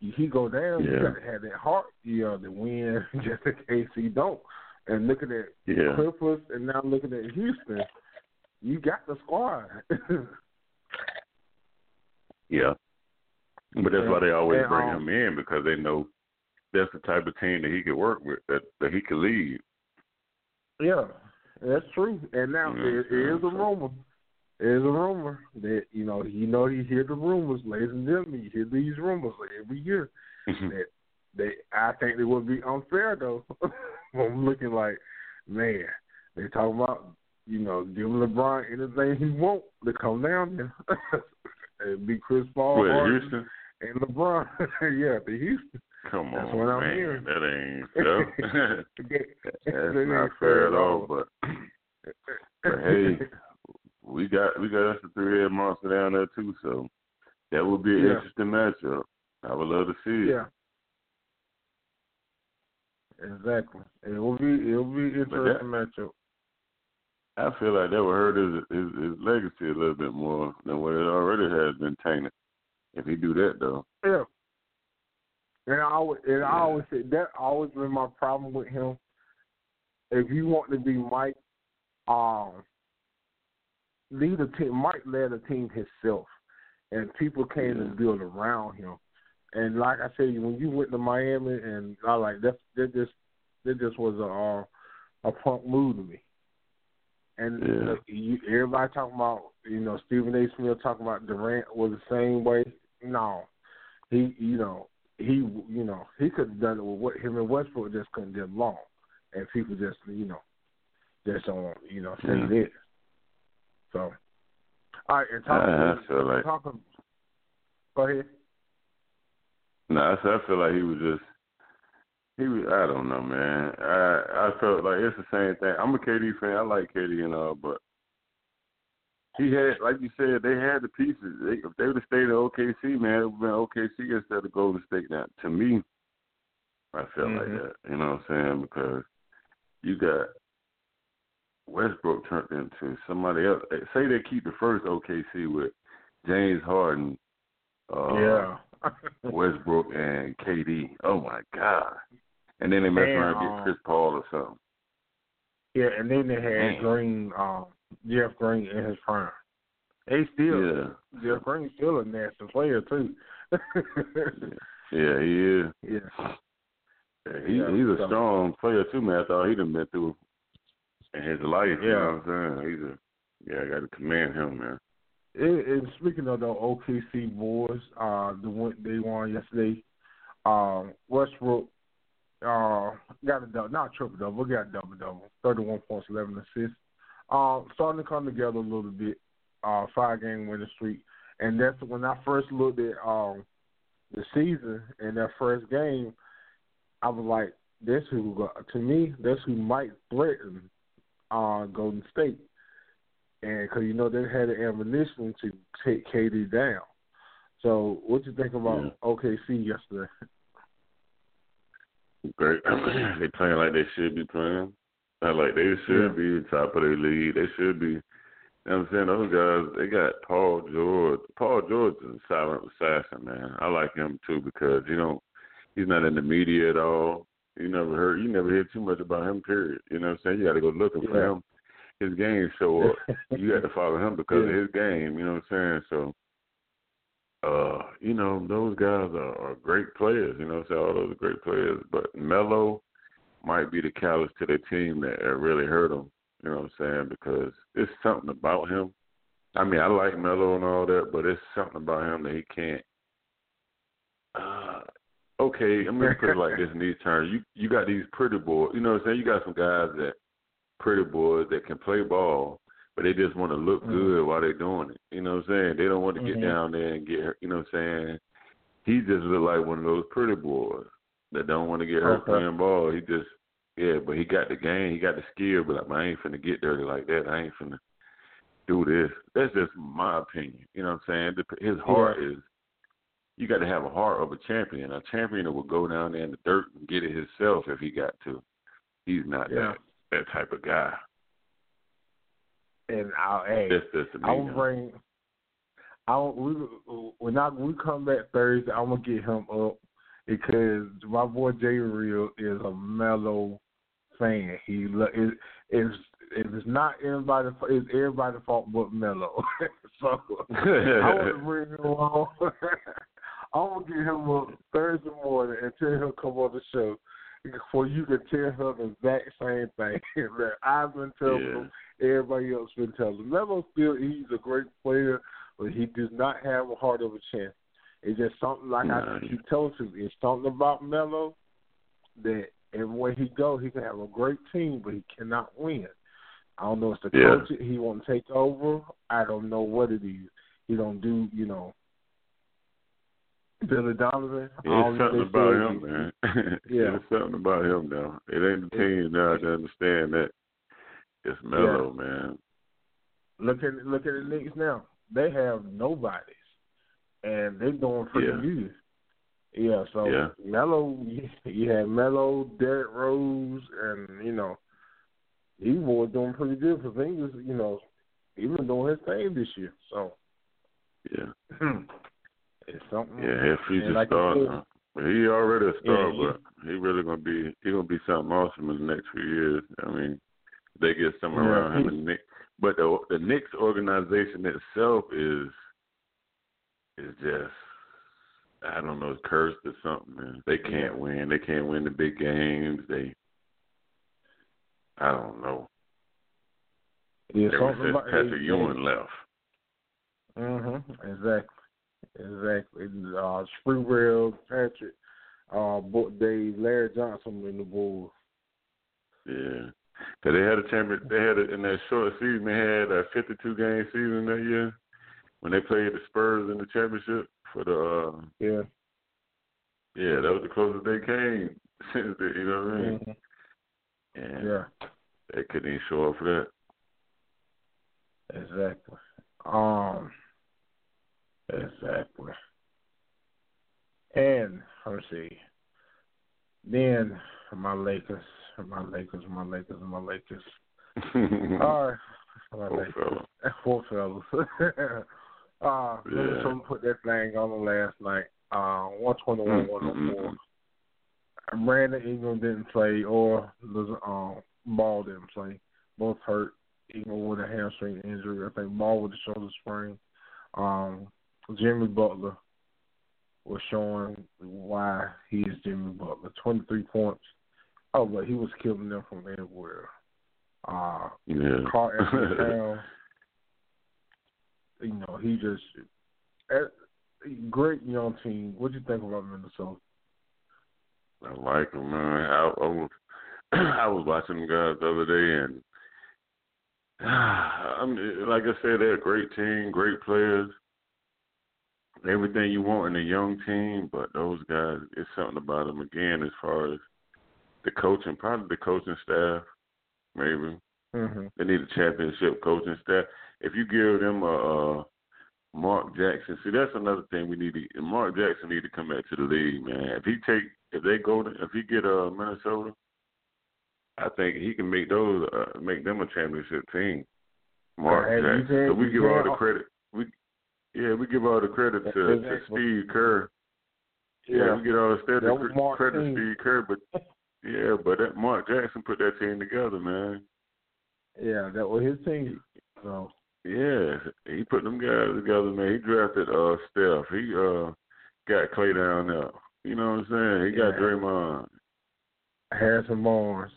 he go down. Yeah. You gotta have that heart, you know, to win just in case he don't. And looking at yeah. Clippers and now looking at Houston, you got the squad. yeah, but that's why they always and, bring um, him in because they know that's the type of team that he could work with, that that he could lead. Yeah, that's true. And now Yeah, there, there is a rumor. There's a rumor that you know you know you hear the rumors, ladies and gentlemen. You hear these rumors every year that they. I think it would be unfair though. I'm looking like, man, they talking about you know giving LeBron anything he want to come down there. and be Chris Paul, Harden, Houston? and LeBron. yeah, the Houston. Come That's on, what I'm man. hearing. That ain't fair. That's not fair at all. But but hey, we got we got us a three head monster down there too, so that would be an Yeah. interesting matchup. I would love to see it. Yeah. Exactly. It will be it will be an But that- interesting matchup. I feel like that would hurt his, his his legacy a little bit more than what it already has been tainted. If he do that though. Yeah. And I always and I always say that always been my problem with him. If you want to be Mike, um, lead a team. Mike led a team himself, and people came Yeah. and build around him. And like I said, when you went to Miami, and I like that, that just that just was a uh, a punk move to me. And Yeah. uh, you, everybody talking about, you know, Stephen A. Smith talking about Durant was the same way. No, he, you know, he, you know, he could have done it with what him and Westbrook just couldn't get along, and people just, you know, just don't, you know, say Yeah. this. So, all right, and I, I talking, feel like talking. Go ahead. no, I, I feel like he was just he was I don't know, man. I I felt like it's the same thing. I'm a KD fan. I like KD and all, but he had, like you said, they had the pieces. They, if they would have stayed in OKC, man, it would have been OKC instead of Golden State. Now, to me, I felt like Mhm. that. You know what I'm saying? Because you got Westbrook turned into somebody else. Say they keep the first OKC with James Harden, uh, yeah. Westbrook, and KD. Oh my God! And then they mess around and um, get Chris Paul or something. yeah, and then they had Man. Green, um, Jeff Green in his prime. They still, Yeah, Jeff Green's still a nasty player too. yeah, he is. yeah. Yeah, he Yeah, he's a so- strong player too, man. I thought he'd have been through in his life. You Yeah. know what I'm saying? He's a yeah, I got to commend him, man. And, and speaking of the OKC boys, uh, the one they won yesterday. Um, Westbrook uh, got a double, not triple double, got a double double, thirty one points, eleven assists. Um, starting to come together a little bit. Uh, five game winning streak, and that's when I first looked at um the season and that first game. I was like, this who." To me, this who might threaten uh, Golden State and because you know they had the ammunition to take KD down. So, what you think about Yeah. OKC yesterday? Great. they playing like they should be playing. Not like they should Yeah. be top of their league. They should be. You know what I'm saying? Those guys, they got Paul George. Paul George is a silent assassin, man. I like him too because you know he's not in the media at all. You never heard. You never hear too much about him. Period. You know what I'm saying? You got to go looking yeah. for him. His game show up. you got to follow him because yeah. of his game. You know what I'm saying? So, uh, you know, those guys are, are great players. You know saying? All those are great players. But Melo might be the catalyst to the team that really hurt them. You know what I'm saying? Because it's something about him. I mean, I like Melo and all that, but it's something about him that he can't. Uh, okay, I'm gonna put it like this in these terms. You you got these pretty boys. You know what I'm saying? You got some guys that pretty boys that can play ball, but they just want to look mm-hmm. good while they're doing it. You know what I'm saying? They don't want to get mm-hmm. down there and get hurt. You know what I'm saying? He just look like one of those pretty boys that don't want to get hurt okay. playing ball. He just yeah, but he got the game, he got the skill, but like, I ain't finna get dirty like that. I ain't finna do this. That's just my opinion. You know what I'm saying? His heart yeah. is you got to have a heart of a champion. A champion that will go down there in the dirt and get it himself if he got to. He's not yeah. that that type of guy. And I'll hey, that's, that's I'll bring. I'll we when I we come back Thursday, I'm gonna get him up because my boy Jay Real is a Melo fan. He is is it's not everybody it's everybody's fault but Melo. so I want to bring him on. I'm gonna get him up Thursday morning and tell him come on the show for you to tell her the exact same thing that I've been telling yeah. him, everybody else been telling him. Melo still he's a great player, but he does not have a heart of a champion. It's just something like I keep telling you, it's something about Melo that everywhere he go, he can have a great team, but he cannot win. I don't know if the yeah. coach he won't take over. I don't know what it is. He don't do, you know. Billy Donovan. It's something about him, man. yeah, it's something about him now. It ain't the team now to understand that. It's Melo, yeah. man. Look at look at the Knicks now. They have nobodies, and they're doing pretty yeah. good. Yeah, so yeah. Melo, you had Melo, Derrick Rose, and you know he was doing pretty good for Fingers, you know, even doing his thing this year. So yeah, hmm. It's something. Yeah, his future like star. Huh? He already a star, yeah, but he really gonna be he gonna be something awesome in the next few years. I mean, they get something yeah, around him and Nick. But the the Knicks organization itself is is just I don't know, cursed or something. Man. They can't win. They can't win the big games. They I don't know. Yeah, Ever since Patrick Ewing left. Mhm. Exactly. Exactly. Uh, Sprewell, Patrick, uh, Dave, Larry Johnson in the Bulls. Yeah. Cause they had a champion. They had a, in that short season. They had a 52 game season that year when they played the Spurs in the championship for the. Uh, yeah. Yeah, that was the closest they came since. The, you know what I mean? Mm-hmm. And yeah. They couldn't even show up for that. Exactly. Um. Exactly. And let me see. Then my Lakers, my Lakers, my Lakers, my Lakers. All right. My Poor Lakers. fella. Poor fellas. uh, yeah. Minnesota put that thing on the last night. Uh, 121, 104. Brandon Ingram didn't play, or um, Ball didn't play. Both hurt. Ingram with a hamstring injury. I think Ball with a shoulder sprain. Um, Jimmy Butler was showing why he is Jimmy Butler. Twenty three points. Oh, but he was killing them from everywhere. Uh, yeah. Anthony Towns. You know, he just great young team. What do you think about Minnesota? I like him, man. I, I was I was watching them guys the other day, and I mean, like I said, they're a great team, great players, everything you want in a young team. But those guys, it's something about them again as far as the coaching, probably the coaching staff, maybe. Mm-hmm. They need a championship coaching staff. If you give them a, a Mark Jackson, see that's another thing we need to. Mark Jackson need to come back to the league, man. If he take, if they go, to, if he get uh Minnesota, I think he can make those uh, make them a championship team. Mark Jackson. So we give all the credit. We yeah, we give all the credit to, to Steve Kerr. Yeah, yeah we get all the credit, credit to Steve Kerr, but Yeah, but that Mark Jackson put that team together, man. Yeah, that was his team. So yeah, he put them guys together, man. He drafted uh Steph. He uh got Clay down there. You know what I'm saying? He got Yeah. Draymond. Harrison Barnes.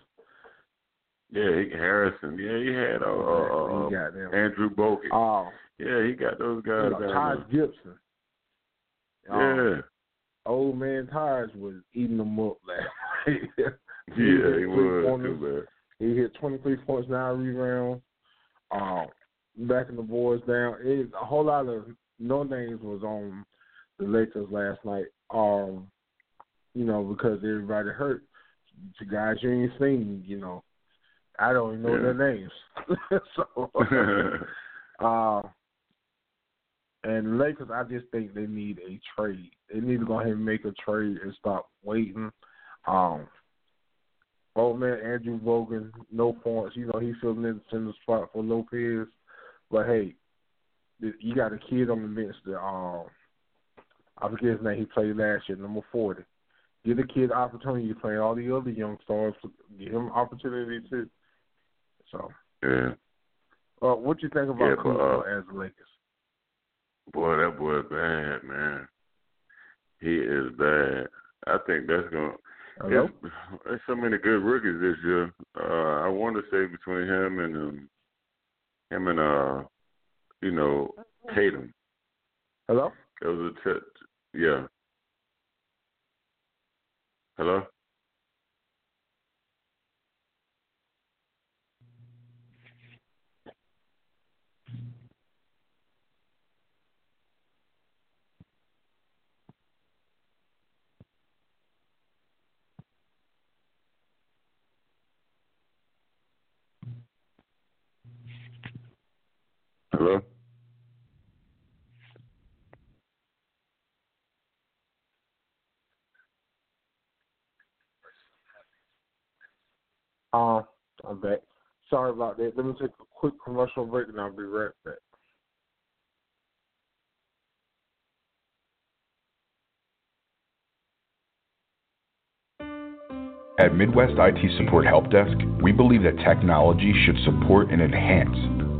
Yeah, he, Harrison. Yeah, he had uh, uh, uh, got. Andrew Bogut. Oh, yeah, he got those guys you know, Taj Gibson. Um, Yeah, old man Taj was eating them up last night. yeah, he was too He hit 23 points, nine rebounds. Um, backing the boys down. It, a whole lot of no names was on the Lakers last night. Um, you know, because everybody hurt. The guys you ain't seen, you know. I don't even know Yeah. their names. so, uh, and Lakers, I just think they need a trade. They need to go ahead and make a trade and stop waiting. Um, old man Andrew Bogut, no points. You know he's filling in the spot for Lopez, but hey, you got a kid on the bench that um, I forget his name. He played last year, number forty. Give the kid opportunity to play all the other young stars. Give him opportunity too. So, yeah, uh, what you think about Yeah, Kuzma uh, as Lakers? Boy, that boy bad, man. He is bad. I think that's gonna. Hello? There's so many good rookies this year. Uh, I want to say between him and um, him and uh, you know, Tatum. Hello? It was a t- yeah. Hello. Hello. Um, I'm back. Sorry about that. Let me take a quick commercial break and I'll be right back. At Midwest IT Support Help Desk, we believe that technology should support and enhance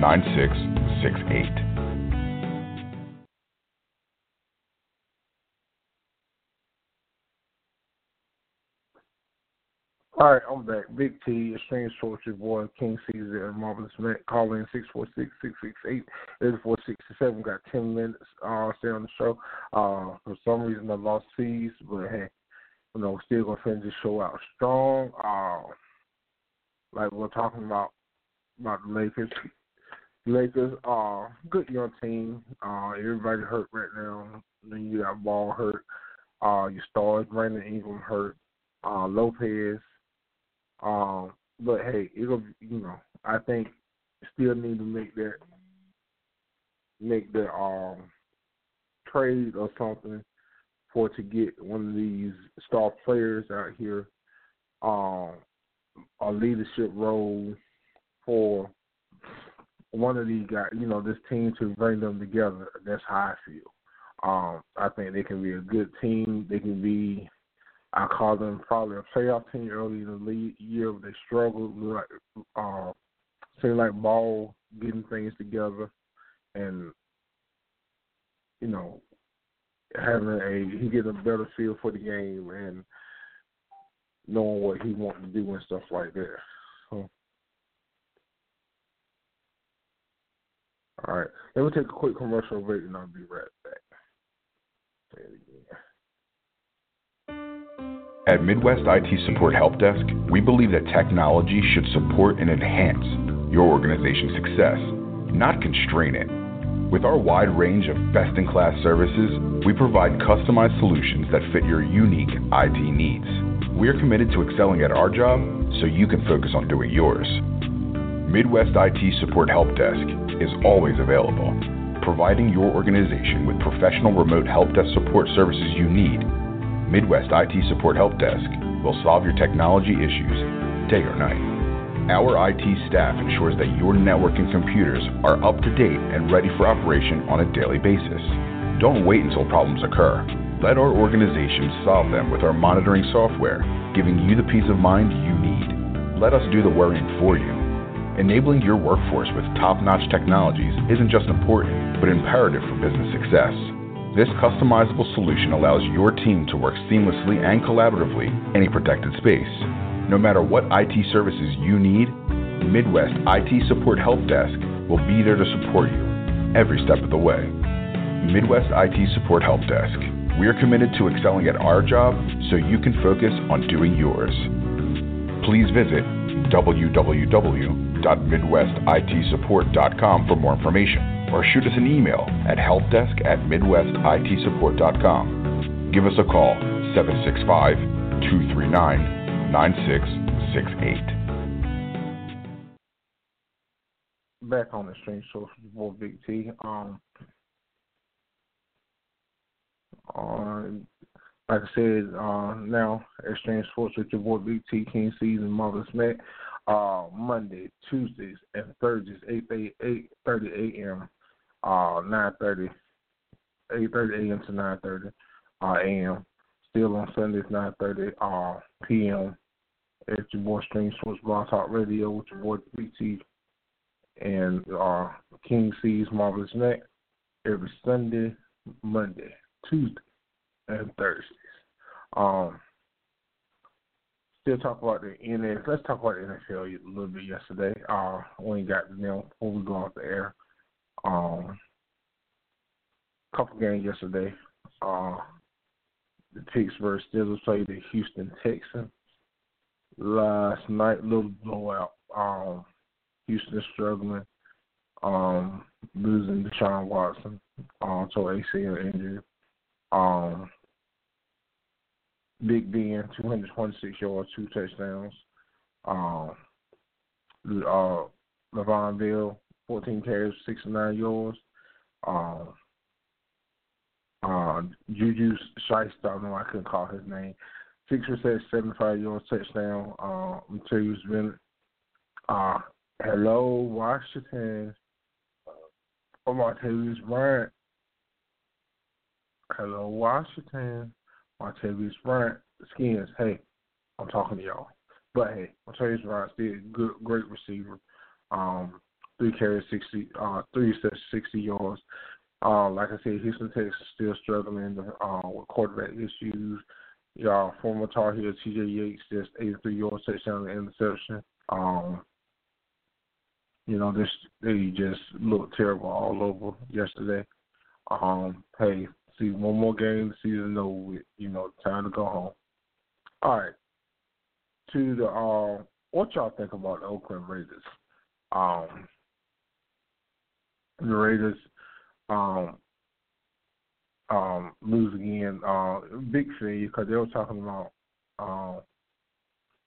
9668. All right, I'm back. Big T, Extreme your boy, King Cees, and Marvelous Matt. Call in 646-668-8467. Got 10 minutes uh, stay on the show. Uh, for some reason, I lost Cees, but hey, you know, still going to finish the show out strong. Uh, like we're talking about, about the Lakers. Lakers, uh, good young team. Uh, everybody hurt right now. Then you got Ball hurt. Uh, your stars, Brandon Ingram hurt. Uh, Lopez. Um, but hey, it'll you know, I think still need to make that make the um trade or something for to get one of these star players out here um a leadership role for one of these guys, you know, this team to bring them together. That's how I feel. Um, I think they can be a good team. They can be, I call them probably a playoff team early in the year. They struggled, like, uh, seem like ball getting things together, and you know, having a he getting a better feel for the game and knowing what he wants to do and stuff like that. So. All right. Let me take a quick commercial break and I'll be right back. At Midwest IT Support Help Desk, we believe that technology should support and enhance your organization's success, not constrain it. With our wide range of best in class services, we provide customized solutions that fit your unique IT needs. We are committed to excelling at our job so you can focus on doing yours. Midwest IT Support Help Desk is always available, providing your organization with professional remote help desk support services you need. Midwest IT Support Help Desk will solve your technology issues day or night. Our IT staff ensures that your network and computers are up to date and ready for operation on a daily basis. Don't wait until problems occur. Let our organization solve them with our monitoring software, giving you the peace of mind you need. Let us do the worrying for you. Enabling your workforce with top notch technologies isn't just important, but imperative for business success. This customizable solution allows your team to work seamlessly and collaboratively in any protected space. No matter what IT services you need, Midwest IT Support Help Desk will be there to support you every step of the way. Midwest IT Support Help Desk. We are committed to excelling at our job so you can focus on doing yours. Please visit www.midwestitsupport.com for more information or shoot us an email at helpdesk at midwestitsupport.com. Give us a call 765 239 9668. Back on the stream social for Big T. Um, uh, like I said, uh, now Extreme Sports with your boy Big T, King Season, Marvelous Matt. Uh, Monday, Tuesdays, and Thursdays, 8, 8, 8 30 a.m., uh, 9 30, 8 30 a.m. to 9 30 uh, a.m. Still on Sundays, 9 30 uh, p.m. It's your boy Stream Sports Blog Talk Radio with your boy BT and uh, King Cees Marvelous Matt every Sunday, Monday, Tuesday, and Thursdays. Um, still talk about the NFL. Let's talk about the NFL a little bit yesterday. Uh, when we got them before we go off the air. Um, couple games yesterday. Uh, the Pittsburgh Steelers played the Houston Texans last night, little blowout. Um, Houston struggling, um, losing Deshaun Watson um, to ACL injury. Um, Big Ben, 226 yards, two touchdowns. Um, uh, Le'Veon Bell, 14 carries, 69 yards. Um, uh, Juju Shiesty, I don't know, I couldn't call his name. Six receptions, 75 yards, touchdown. Uh, Martavis Bennett. Uh, hello, Washington. Oh, Martavis Bryant. Hello, Washington. Martavis Bryant. Skins, hey, I'm talking to y'all. But hey, Martavis Bryant still good, great receiver. Um, three carries, sixty, uh, three receptions, sixty yards. Uh, like I said, Houston Texas still struggling uh, with quarterback issues. Y'all, former Tar Heel T.J. Yates just 83 yards touchdown interception. Um, you know, this they just looked terrible all over yesterday. Um, hey, see one more game, the season over. You know, time to go home. All right. To the uh, what y'all think about the Oakland Raiders? Um, the Raiders um, um, lose again. Uh, big failure because they were talking about uh,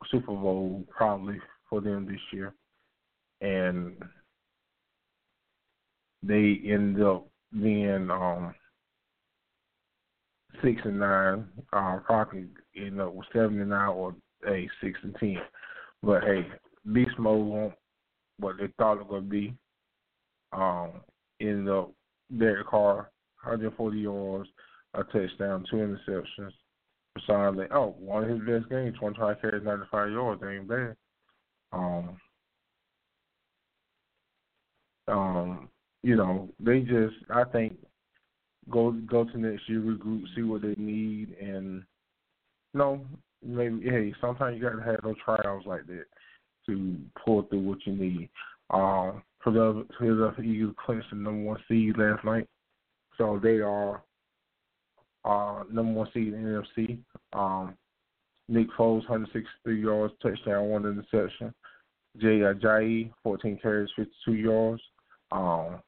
Super Bowl probably for them this year, and they end up being um, six and nine. Uh, probably end up with seven and nine or a six and ten. But hey, beast mode won't what they thought it would be. Um, ended up Derek Carr, 140 yards, a touchdown, two interceptions. Besides, like, oh, one of his best games, 25 carries, 95 yards, ain't bad. Um, um, you know, they just, I think, go go to next year, regroup, see what they need, and you know, maybe hey, sometimes you got to have those trials like that to pull through what you need. For the Philadelphia Eagles clinched the number one seed last night, so they are uh, number one seed in the NFC. Um, Nick Foles, 163 yards, touchdown, one interception. Jay Ajayi, 14 carries, 52 yards. Um,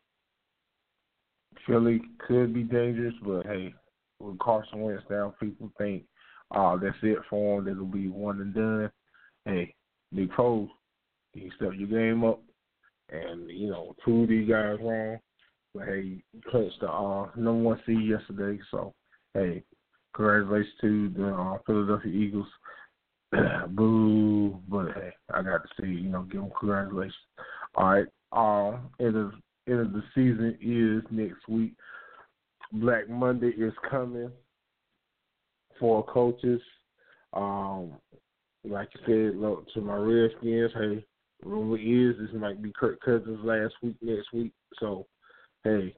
Philly could be dangerous, but hey, with Carson Wentz down, people think uh, that's it for him. That'll be one and done. Hey, Nick Foles, you step your game up and, you know, prove these guys wrong. But hey, you clinched the uh, number one seed yesterday, so hey, congratulations to the uh, Philadelphia Eagles. Boo, but hey, I got to see, you know, give them congratulations. All right, um, it is end of the season is next week. Black Monday is coming for coaches. Um, like you said, look, to my Redskins, hey, rumor is this might be Kirk Cousins last week, next week. So, hey,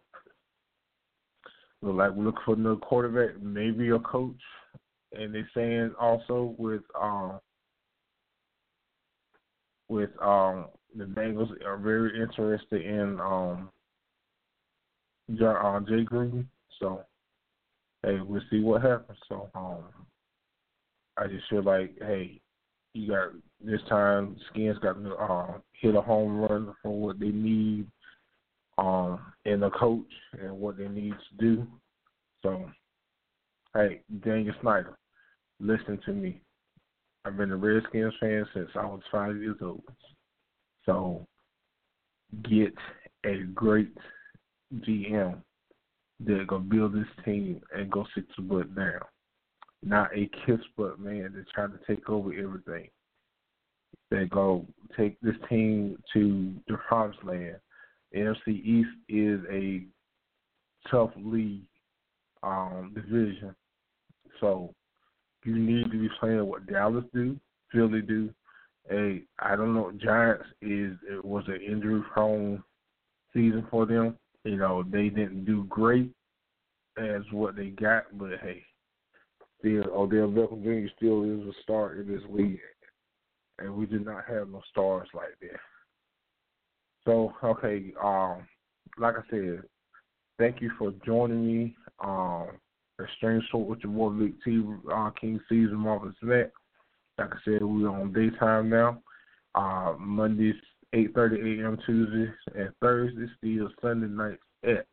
look like we're looking for another quarterback, maybe a coach. And they're saying also with um with um the Bengals are very interested in um uh, Jay. So hey, we'll see what happens. So um I just feel like, hey, you got this time Skins got to uh, hit a home run for what they need um in a coach and what they need to do. So hey, Daniel Snyder, listen to me. I've been a Redskins fan since I was five years old. So get a great GM that gonna build this team and go sit your butt down. Not a kiss butt man that's trying to take over everything. They go take this team to the promised land. NFC East is a tough league um, division. So you need to be playing what Dallas do, Philly do, a I don't know Giants is it was an injury prone season for them. You know they didn't do great as what they got, but hey, still Odell Beckham Jr. still is a star in this league, and we did not have no stars like that. So okay, um, like I said, thank you for joining me. Um, Extreme Sport with your boy Big T, uh, King Season Marvelous Matt. Like I said, we're on daytime now. Uh, Mondays, 8.30 a.m. Tuesdays, and Thursdays, still Sunday nights at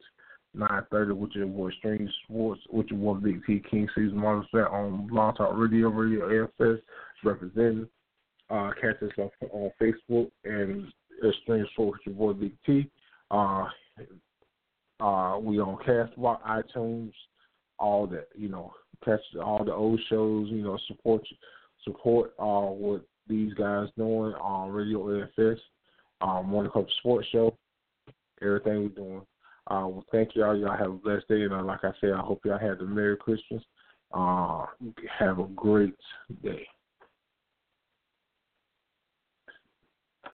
9.30 with your boy Stream Sports, with your boy Big T King Season Model Set on Blog Talk Radio, Radio AFS, representing. Uh, catch us on, on Facebook and Stream Sports with your boy Big T. Uh, uh, we on Castbox, iTunes, all that, you know, catch all the old shows, you know, support you support uh, what these guys doing on Radio AFS, um, Morning Cup Sports Show, everything we're doing. Uh, well, thank y'all. Y'all have a blessed day, and uh, like I said, I hope y'all had a Merry Christmas. Uh, have a great day.